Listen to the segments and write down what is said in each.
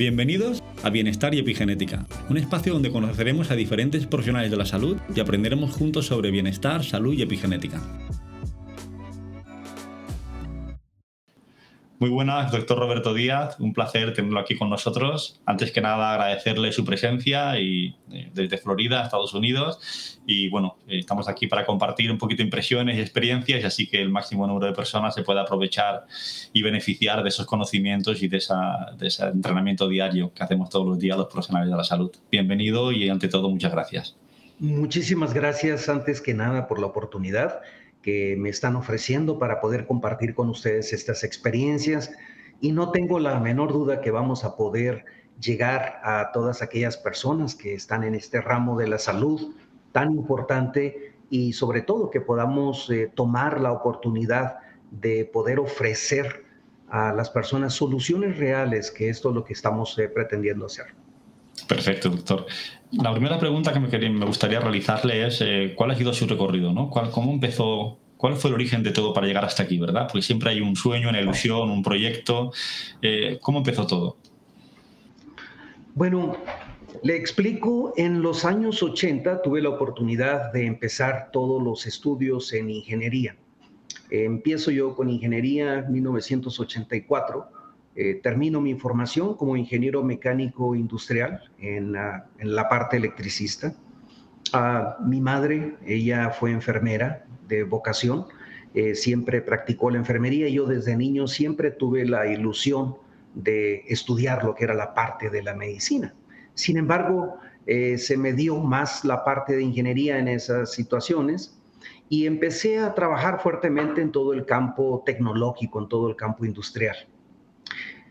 Bienvenidos a Bienestar y Epigenética, un espacio donde conoceremos a diferentes profesionales de la salud y aprenderemos juntos sobre bienestar, salud y epigenética. Muy buenas, doctor Roberto Díaz. Un placer tenerlo aquí con nosotros. Antes que nada, agradecerle su presencia y, eh, desde Florida, Estados Unidos. Y bueno, eh, estamos aquí para compartir un poquito impresiones y experiencias, así que el máximo número de personas se pueda aprovechar y beneficiar de esos conocimientos y de, de ese entrenamiento diario que hacemos todos los días los profesionales de la salud. Bienvenido y ante todo, muchas gracias. Muchísimas gracias antes que nada por la oportunidad que me están ofreciendo para poder compartir con ustedes estas experiencias y no tengo la menor duda que vamos a poder llegar a todas aquellas personas que están en este ramo de la salud tan importante y sobre todo que podamos eh, tomar la oportunidad de poder ofrecer a las personas soluciones reales, que esto es lo que estamos eh, pretendiendo hacer. Perfecto, doctor. La primera pregunta que me, gustaría realizarle es eh, cuál ha sido su recorrido, ¿no? ¿Cómo empezó? ¿Cuál fue el origen de todo para llegar hasta aquí, verdad? Porque siempre hay un sueño, una ilusión, un proyecto. Eh, ¿Cómo empezó todo? Bueno, le explico, en los años 80 tuve la oportunidad de empezar todos los estudios en ingeniería. empiezo yo con ingeniería en 1984 eh, termino mi formación como ingeniero mecánico industrial en, la parte electricista. Ah, mi madre, ella fue enfermera de vocación, eh, siempre practicó la enfermería y yo desde niño siempre tuve la ilusión de estudiar lo que era la parte de la medicina. Sin embargo, eh, se me dio más la parte de ingeniería en esas situaciones y empecé a trabajar fuertemente en todo el campo tecnológico, en todo el campo industrial.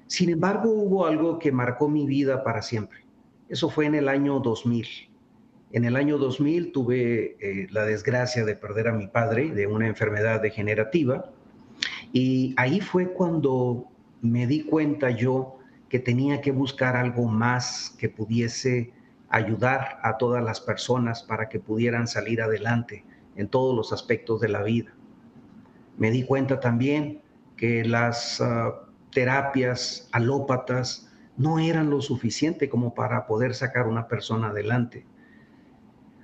Sin embargo, hubo algo que marcó mi vida para siempre. Eso fue en el año 2000. En el año 2000 tuve eh, la desgracia de perder a mi padre de una enfermedad degenerativa y ahí fue cuando me di cuenta yo que tenía que buscar algo más que pudiese ayudar a todas las personas para que pudieran salir adelante en todos los aspectos de la vida. Me di cuenta también que las ah, terapias alópatas no eran lo suficiente como para poder sacar una persona adelante.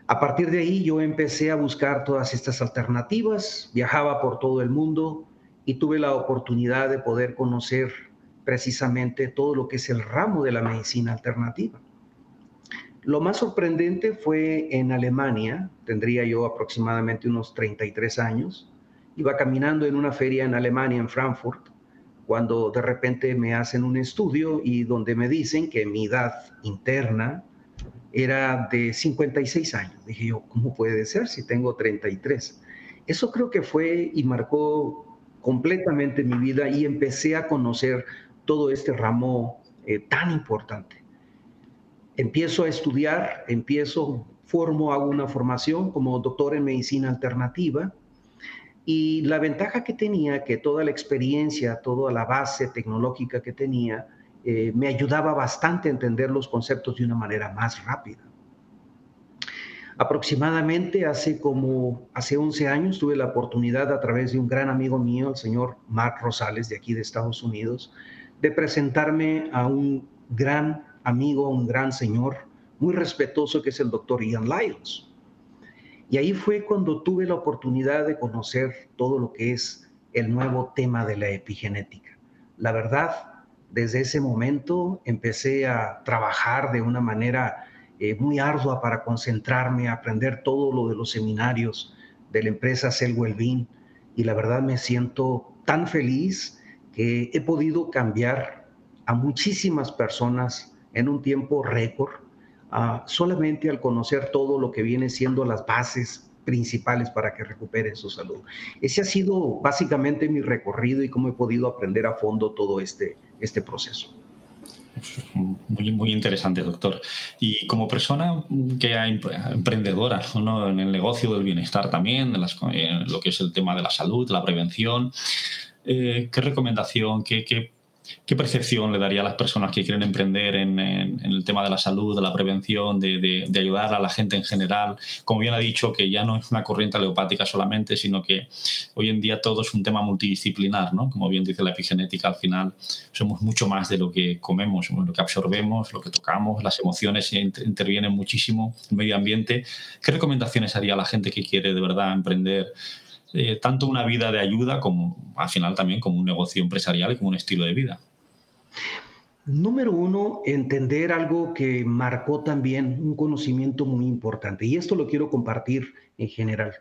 A partir de ahí yo empecé a buscar todas estas alternativas, viajaba por todo el mundo y tuve la oportunidad de poder conocer precisamente todo lo que es el ramo de la medicina alternativa. Lo más sorprendente fue en Alemania, tendría yo aproximadamente unos 33 años, iba caminando en una feria en Alemania, en Frankfurt, cuando de repente me hacen un estudio y donde me dicen que mi edad interna era de 56 años. Dije yo, ¿cómo puede ser si tengo 33? Eso creo que fue y marcó completamente mi vida y empecé a conocer todo este ramo eh, tan importante. Empiezo a estudiar, empiezo, formo, hago una formación como doctor en medicina alternativa y la ventaja que tenía, que toda la experiencia, toda la base tecnológica que tenía, eh, me ayudaba bastante a entender los conceptos de una manera más rápida. Aproximadamente hace como, hace 11 años tuve la oportunidad a través de un gran amigo mío, el señor Mark Rosales de aquí de Estados Unidos, de presentarme a un gran amigo, un gran señor, muy respetuoso que es el doctor Ian Lyles. Y ahí fue cuando tuve la oportunidad de conocer todo lo que es el nuevo tema de la epigenética. La verdad, desde ese momento empecé a trabajar de una manera eh, muy ardua para concentrarme, aprender todo lo de los seminarios de la empresa Cell Wellbeing y la verdad me siento tan feliz que he podido cambiar a muchísimas personas en un tiempo récord solamente al conocer todo lo que viene siendo las bases principales para que recuperen su salud. Ese ha sido básicamente mi recorrido y cómo he podido aprender a fondo todo este, este proceso. Muy, muy interesante, doctor. Y como persona que es emprendedora en el negocio del bienestar también, en, lo que es el tema de la salud, la prevención, eh, ¿qué recomendación, qué, qué ¿Qué percepción le daría a las personas que quieren emprender en, el tema de la salud, de la prevención, de, ayudar a la gente en general? Como bien ha dicho, que ya no es una corriente aleopática solamente, sino que hoy en día todo es un tema multidisciplinar, ¿no? Como bien dice la epigenética, al final somos mucho más de lo que comemos, lo que absorbemos, lo que tocamos, las emociones intervienen muchísimo, el medio ambiente. ¿Qué recomendaciones haría a la gente que quiere de verdad emprender? Eh, tanto una vida de ayuda como al final también como un negocio empresarial y como un estilo de vida. Número uno, entender algo que marcó también un conocimiento muy importante y esto lo quiero compartir en general.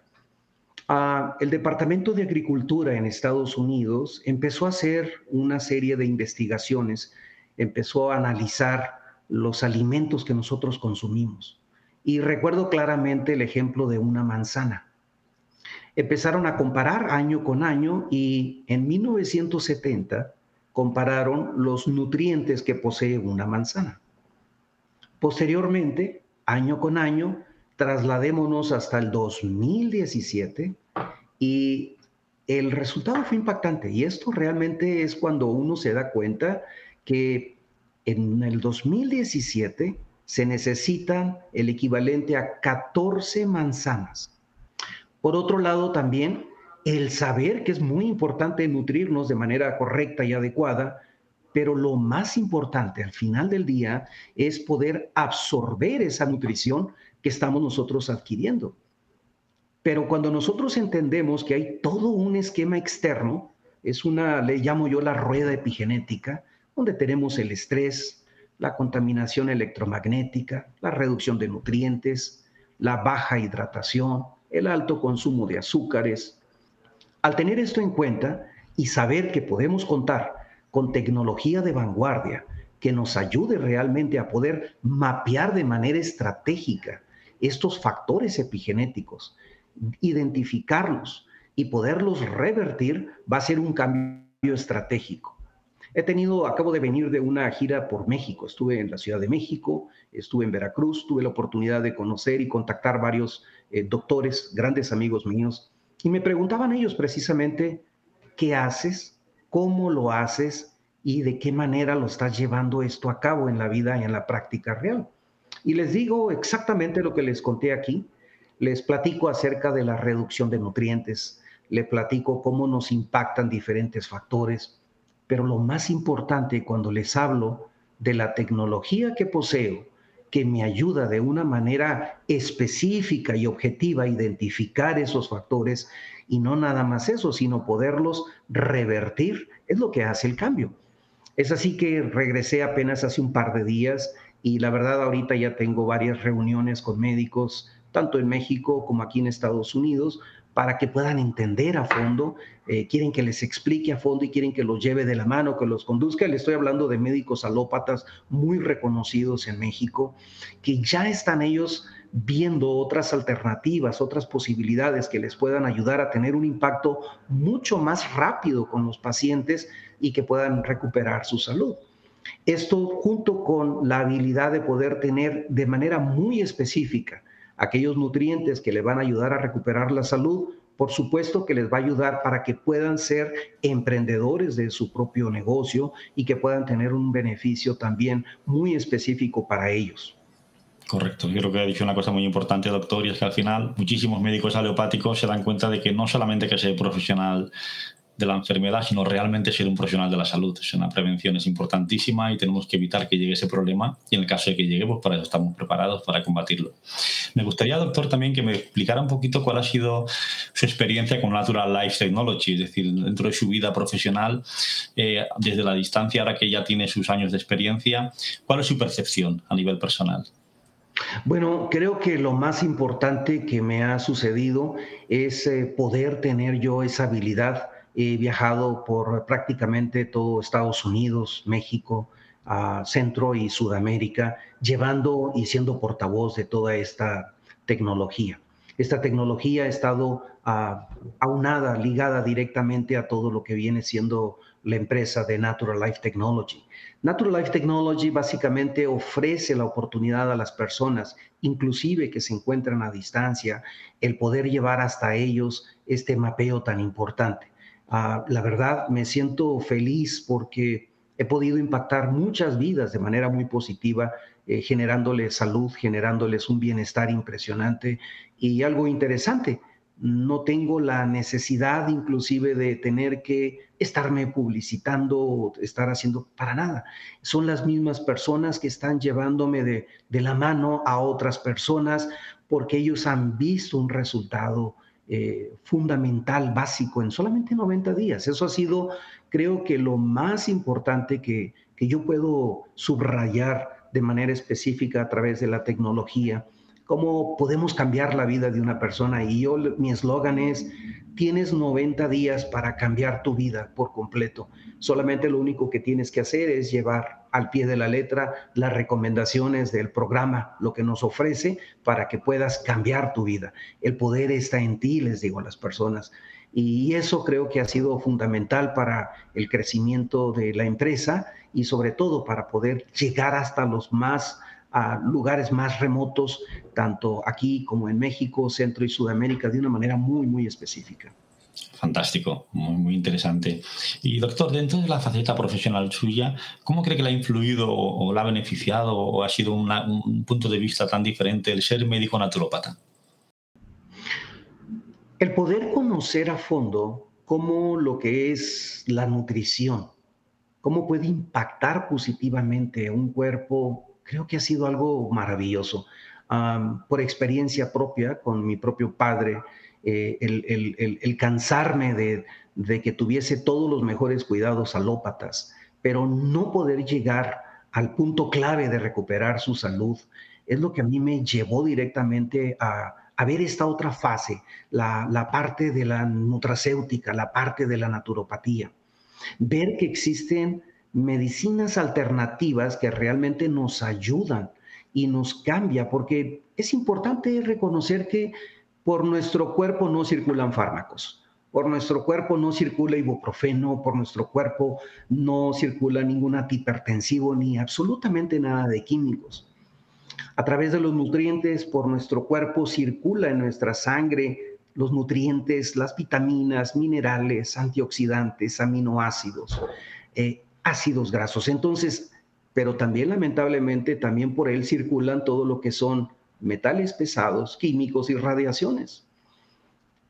Ah, el Departamento de Agricultura en Estados Unidos empezó a hacer una serie de investigaciones, empezó a analizar los alimentos que nosotros consumimos. Y recuerdo claramente el ejemplo de una manzana empezaron a comparar año con año y en 1970 compararon los nutrientes que posee una manzana. Posteriormente, año con año, trasladémonos hasta el 2017 y el resultado fue impactante. Y esto realmente es cuando uno se da cuenta que en el 2017 se necesitan el equivalente a 14 manzanas por otro lado, también el saber que es muy importante nutrirnos de manera correcta y adecuada, pero lo más importante al final del día es poder absorber esa nutrición que estamos nosotros adquiriendo. Pero cuando nosotros entendemos que hay todo un esquema externo, es una, le llamo yo la rueda epigenética, donde tenemos el estrés, la contaminación electromagnética, la reducción de nutrientes, la baja hidratación, el alto consumo de azúcares. Al tener esto en cuenta y saber que podemos contar con tecnología de vanguardia que nos ayude realmente a poder mapear de manera estratégica estos factores epigenéticos, identificarlos y poderlos revertir, va a ser un cambio estratégico. He tenido, acabo de venir de una gira por México, estuve en la Ciudad de México, estuve en Veracruz, tuve la oportunidad de conocer y contactar varios eh, doctores, grandes amigos míos, y me preguntaban ellos precisamente, ¿qué haces? ¿Cómo lo haces? ¿Y de qué manera lo estás llevando esto a cabo en la vida y en la práctica real? Y les digo exactamente lo que les conté aquí. Les platico acerca de la reducción de nutrientes, le platico cómo nos impactan diferentes factores, pero lo más importante cuando les hablo de la tecnología que poseo, que me ayuda de una manera específica y objetiva a identificar esos factores y no nada más eso, sino poderlos revertir, es lo que hace el cambio. Es así que regresé apenas hace un par de días y la verdad ahorita ya tengo varias reuniones con médicos, tanto en México como aquí en Estados Unidos, para que puedan entender a fondo, eh, quieren que les explique a fondo y quieren que los lleve de la mano, que los conduzca. Le estoy hablando de médicos alópatas muy reconocidos en México, que ya están ellos viendo otras alternativas, otras posibilidades que les puedan ayudar a tener un impacto mucho más rápido con los pacientes y que puedan recuperar su salud. Esto junto con la habilidad de poder tener de manera muy específica aquellos nutrientes que le van a ayudar a recuperar la salud, por supuesto que les va a ayudar para que puedan ser emprendedores de su propio negocio y que puedan tener un beneficio también muy específico para ellos. Correcto, yo creo que ha dicho una cosa muy importante, doctor, y es que al final muchísimos médicos aleopáticos se dan cuenta de que no solamente que sea profesional de la enfermedad, sino realmente ser un profesional de la salud. Es una prevención es importantísima y tenemos que evitar que llegue ese problema y en el caso de que llegue, pues para eso estamos preparados para combatirlo. Me gustaría, doctor, también que me explicara un poquito cuál ha sido su experiencia con Natural Life Technology, es decir, dentro de su vida profesional, eh, desde la distancia, ahora que ya tiene sus años de experiencia, ¿cuál es su percepción a nivel personal? Bueno, creo que lo más importante que me ha sucedido es eh, poder tener yo esa habilidad He viajado por prácticamente todo Estados Unidos, México, Centro y Sudamérica, llevando y siendo portavoz de toda esta tecnología. Esta tecnología ha estado aunada, ligada directamente a todo lo que viene siendo la empresa de Natural Life Technology. Natural Life Technology básicamente ofrece la oportunidad a las personas, inclusive que se encuentran a distancia, el poder llevar hasta ellos este mapeo tan importante. Ah, la verdad, me siento feliz porque he podido impactar muchas vidas de manera muy positiva, eh, generándoles salud, generándoles un bienestar impresionante y algo interesante. No tengo la necesidad inclusive de tener que estarme publicitando o estar haciendo para nada. Son las mismas personas que están llevándome de, de la mano a otras personas porque ellos han visto un resultado eh, fundamental, básico, en solamente 90 días. Eso ha sido, creo que, lo más importante que, que yo puedo subrayar de manera específica a través de la tecnología cómo podemos cambiar la vida de una persona. Y yo, mi eslogan es, tienes 90 días para cambiar tu vida por completo. Solamente lo único que tienes que hacer es llevar al pie de la letra las recomendaciones del programa, lo que nos ofrece para que puedas cambiar tu vida. El poder está en ti, les digo a las personas. Y eso creo que ha sido fundamental para el crecimiento de la empresa y sobre todo para poder llegar hasta los más a lugares más remotos, tanto aquí como en México, Centro y Sudamérica, de una manera muy, muy específica. Fantástico, muy, interesante. Y doctor, dentro de la faceta profesional suya, ¿cómo cree que le ha influido o, la ha beneficiado o ha sido un punto de vista tan diferente el ser médico naturópata? El poder conocer a fondo cómo lo que es la nutrición, cómo puede impactar positivamente un cuerpo creo que ha sido algo maravilloso. por experiencia propia, con mi propio padre, eh, el, cansarme de, de, que tuviese todos los mejores cuidados alópatas, pero no poder llegar al punto clave de recuperar su salud, es lo que a mí me llevó directamente a, a ver esta otra fase, la, la, parte de la nutracéutica, la parte de la naturopatía. Ver que existen medicinas alternativas que realmente nos ayudan y nos cambia, porque es importante reconocer que por nuestro cuerpo no circulan fármacos. Por nuestro cuerpo no circula ibuprofeno, por nuestro cuerpo no circula ningún antihipertensivo ni absolutamente nada de químicos. A través de los nutrientes, por nuestro cuerpo circula en nuestra sangre los nutrientes, las vitaminas, minerales, antioxidantes, aminoácidos. Eh, ácidos grasos. Entonces, pero también lamentablemente, también por él circulan todo lo que son metales pesados, químicos y radiaciones.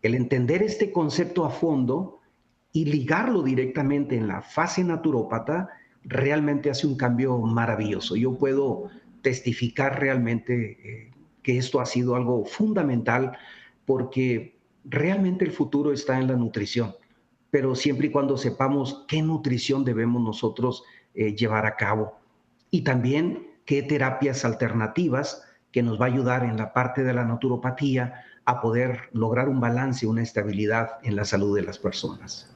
El entender este concepto a fondo y ligarlo directamente en la fase naturópata realmente hace un cambio maravilloso. Yo puedo testificar realmente eh, que esto ha sido algo fundamental porque realmente el futuro está en la nutrición pero siempre y cuando sepamos qué nutrición debemos nosotros eh, llevar a cabo y también qué terapias alternativas que nos va a ayudar en la parte de la naturopatía a poder lograr un balance, una estabilidad en la salud de las personas.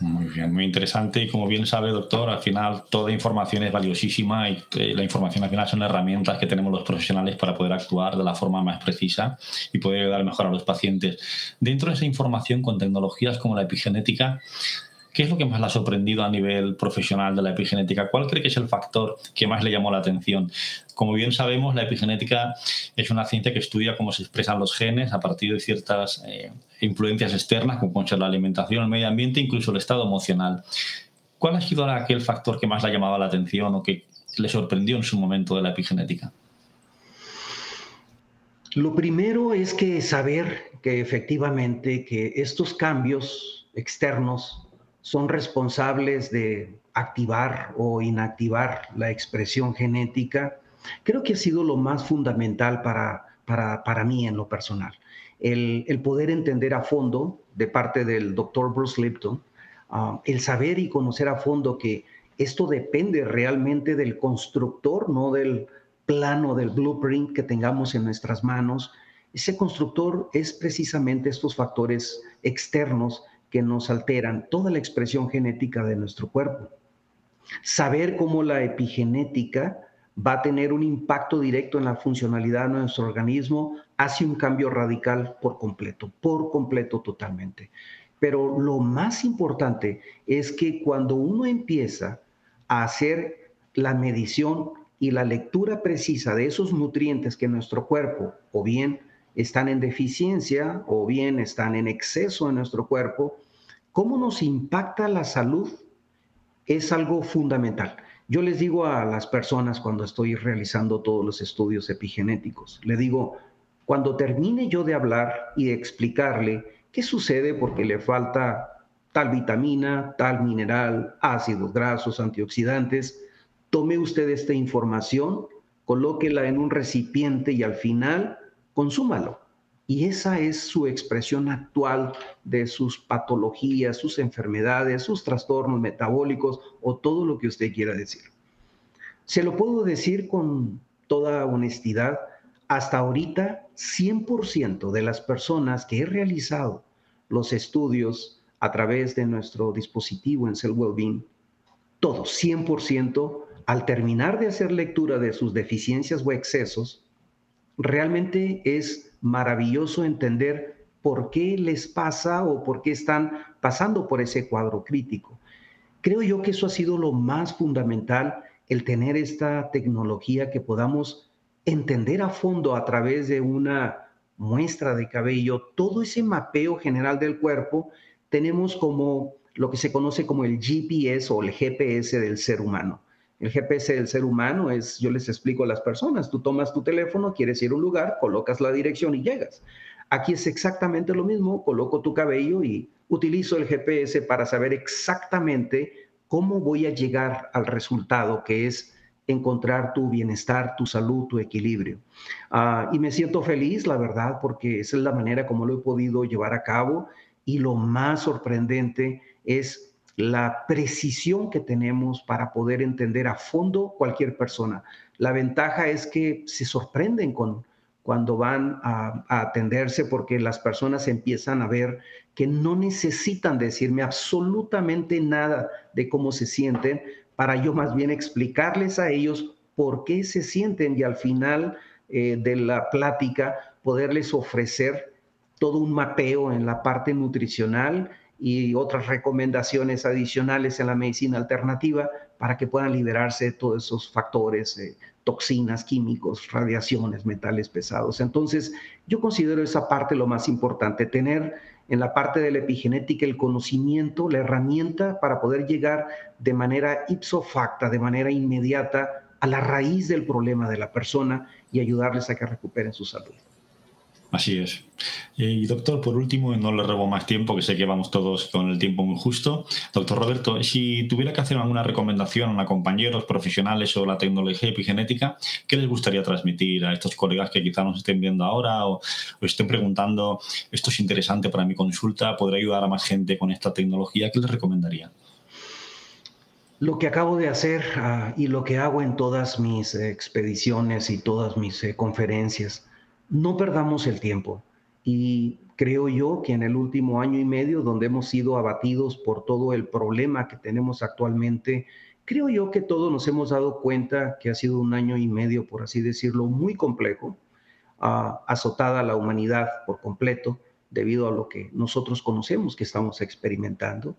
Muy bien, muy interesante. Y como bien sabe, doctor, al final toda información es valiosísima y eh, la información al final son herramientas que tenemos los profesionales para poder actuar de la forma más precisa y poder ayudar mejor a los pacientes. Dentro de esa información con tecnologías como la epigenética, ¿Qué es lo que más le ha sorprendido a nivel profesional de la epigenética? ¿Cuál cree que es el factor que más le llamó la atención? Como bien sabemos, la epigenética es una ciencia que estudia cómo se expresan los genes a partir de ciertas eh, influencias externas, como pueden ser la alimentación, el medio ambiente, incluso el estado emocional. ¿Cuál ha sido aquel factor que más le ha llamado la atención o que le sorprendió en su momento de la epigenética? Lo primero es que saber que efectivamente que estos cambios externos son responsables de activar o inactivar la expresión genética, creo que ha sido lo más fundamental para, para, mí en lo personal. El, poder entender a fondo de parte del doctor Bruce Lipton, ah, el saber y conocer a fondo que esto depende realmente del constructor, no del plano, del blueprint que tengamos en nuestras manos. Ese constructor es precisamente estos factores externos que nos alteran toda la expresión genética de nuestro cuerpo. Saber cómo la epigenética va a tener un impacto directo en la funcionalidad de nuestro organismo hace un cambio radical por completo, por completo totalmente. Pero lo más importante es que cuando uno empieza a hacer la medición y la lectura precisa de esos nutrientes que nuestro cuerpo o bien están en deficiencia o bien están en exceso en nuestro cuerpo, ¿cómo nos impacta la salud es algo fundamental. Yo les digo a las personas cuando estoy realizando todos los estudios epigenéticos, le digo, cuando termine yo de hablar y explicarle qué sucede porque le falta tal vitamina, tal mineral, ácidos grasos, antioxidantes, tome usted esta información, colóquela en un recipiente y al final consúmalo. Y esa es su expresión actual de sus patologías, sus enfermedades, sus trastornos metabólicos o todo lo que usted quiera decir. Se lo puedo decir con toda honestidad, hasta ahorita 100% de las personas que he realizado los estudios a través de nuestro dispositivo en Cell Wellbeing, todos 100%, al terminar de hacer lectura de sus deficiencias o excesos, realmente es maravilloso entender por qué les pasa o por qué están pasando por ese cuadro crítico. Creo yo que eso ha sido lo más fundamental, el tener esta tecnología que podamos entender a fondo a través de una muestra de cabello, todo ese mapeo general del cuerpo, tenemos como lo que se conoce como el GPS o el GPS del ser humano. El GPS del ser humano es, yo les explico a las personas, tú tomas tu teléfono, quieres ir a un lugar, colocas la dirección y llegas. Aquí es exactamente lo mismo, coloco tu cabello y utilizo el GPS para saber exactamente cómo voy a llegar al resultado que es encontrar tu bienestar, tu salud, tu equilibrio. Ah, y me siento feliz, la verdad, porque esa es la manera como lo he podido llevar a cabo. Y lo más sorprendente es la precisión que tenemos para poder entender a fondo cualquier persona. La ventaja es que se sorprenden con, cuando van a, atenderse porque las personas empiezan a ver que no necesitan decirme absolutamente nada de cómo se sienten para yo más bien explicarles a ellos por qué se sienten y al final eh, de la plática poderles ofrecer todo un mapeo en la parte nutricional y otras recomendaciones adicionales en la medicina alternativa para que puedan liberarse todos esos factores, eh, toxinas, químicos, radiaciones, metales pesados. Entonces, yo considero esa parte lo más importante, tener en la parte de la epigenética el conocimiento, la herramienta para poder llegar de manera ipso facta, de manera inmediata a la raíz del problema de la persona y ayudarles a que recuperen su salud. Así es. Y doctor, por último, no le robo más tiempo, que sé que vamos todos con el tiempo muy justo. Doctor Roberto, si tuviera que hacer alguna recomendación a compañeros profesionales sobre la tecnología epigenética, ¿qué les gustaría transmitir a estos colegas que quizá nos estén viendo ahora o, estén preguntando, esto es interesante para mi consulta, podrá ayudar a más gente con esta tecnología? ¿Qué les recomendaría? Lo que acabo de hacer ah, y lo que hago en todas mis expediciones y todas mis eh, conferencias no perdamos el tiempo. Y creo yo que en el último año y medio, donde hemos sido abatidos por todo el problema que tenemos actualmente, creo yo que todos nos hemos dado cuenta que ha sido un año y medio, por así decirlo, muy complejo, uh, azotada la humanidad por completo debido a lo que nosotros conocemos que estamos experimentando.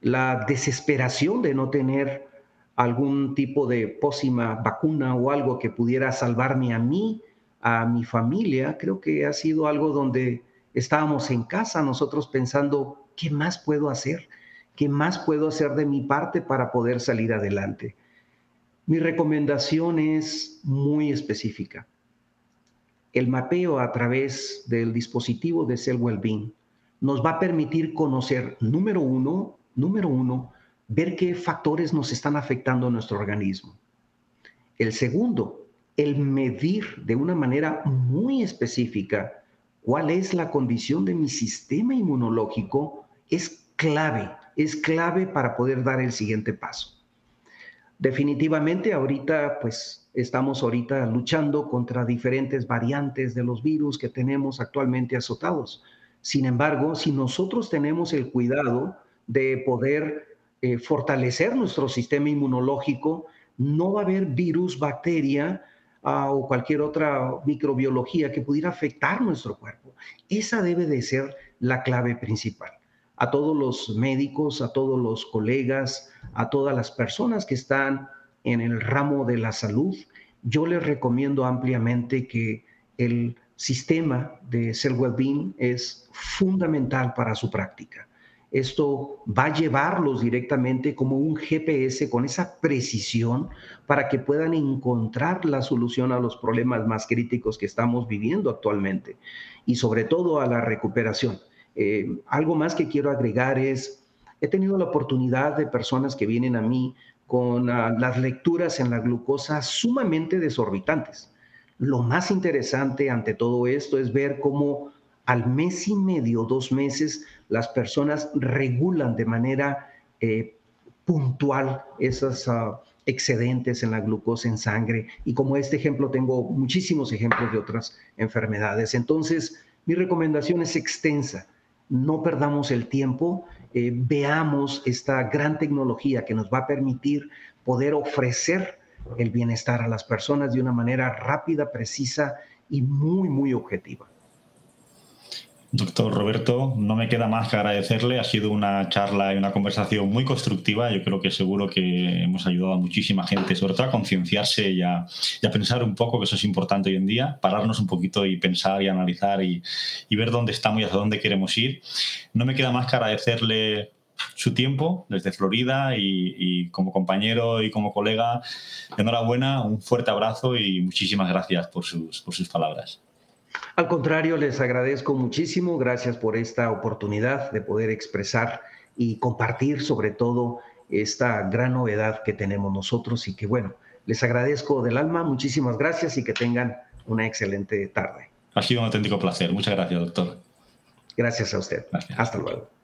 La desesperación de no tener algún tipo de pócima vacuna o algo que pudiera salvarme a mí a mi familia, creo que ha sido algo donde estábamos en casa nosotros pensando, ¿qué más puedo hacer? ¿Qué más puedo hacer de mi parte para poder salir adelante? Mi recomendación es muy específica. El mapeo a través del dispositivo de Cell Wellbeing nos va a permitir conocer, número uno, número uno, ver qué factores nos están afectando a nuestro organismo. El segundo, el medir de una manera muy específica cuál es la condición de mi sistema inmunológico es clave, es clave para poder dar el siguiente paso. Definitivamente ahorita pues estamos ahorita luchando contra diferentes variantes de los virus que tenemos actualmente azotados. Sin embargo, si nosotros tenemos el cuidado de poder eh, fortalecer nuestro sistema inmunológico, no va a haber virus, bacteria o cualquier otra microbiología que pudiera afectar nuestro cuerpo. Esa debe de ser la clave principal. A todos los médicos, a todos los colegas, a todas las personas que están en el ramo de la salud, yo les recomiendo ampliamente que el sistema de Cell Wellbeing es fundamental para su práctica. Esto va a llevarlos directamente como un GPS con esa precisión para que puedan encontrar la solución a los problemas más críticos que estamos viviendo actualmente y sobre todo a la recuperación. Eh, algo más que quiero agregar es, he tenido la oportunidad de personas que vienen a mí con ah, las lecturas en la glucosa sumamente desorbitantes. Lo más interesante ante todo esto es ver cómo al mes y medio, dos meses, las personas regulan de manera eh, puntual esos ah, excedentes en la glucosa en sangre. Y como este ejemplo, tengo muchísimos ejemplos de otras enfermedades. Entonces, mi recomendación es extensa. No perdamos el tiempo, eh, veamos esta gran tecnología que nos va a permitir poder ofrecer el bienestar a las personas de una manera rápida, precisa y muy, muy objetiva. Doctor Roberto, no me queda más que agradecerle. Ha sido una charla y una conversación muy constructiva. Yo creo que seguro que hemos ayudado a muchísima gente, sobre todo a concienciarse y a, pensar un poco, que eso es importante hoy en día, pararnos un poquito y pensar y analizar y, ver dónde estamos y hacia dónde queremos ir. No me queda más que agradecerle su tiempo desde Florida y, y, como compañero y como colega. Enhorabuena, un fuerte abrazo y muchísimas gracias por sus, por sus palabras. Al contrario, les agradezco muchísimo. Gracias por esta oportunidad de poder expresar y compartir sobre todo esta gran novedad que tenemos nosotros y que bueno, les agradezco del alma. Muchísimas gracias y que tengan una excelente tarde. Ha sido un auténtico placer. Muchas gracias, doctor. Gracias a usted. Hasta luego.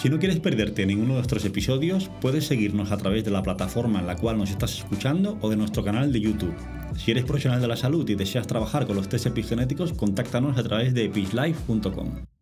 Si no quieres perderte ninguno de nuestros episodios, puedes seguirnos a través de la plataforma en la cual nos estás escuchando o de nuestro canal de YouTube. Si eres profesional de la salud y deseas trabajar con los test epigenéticos, contáctanos a través de epishlife.com.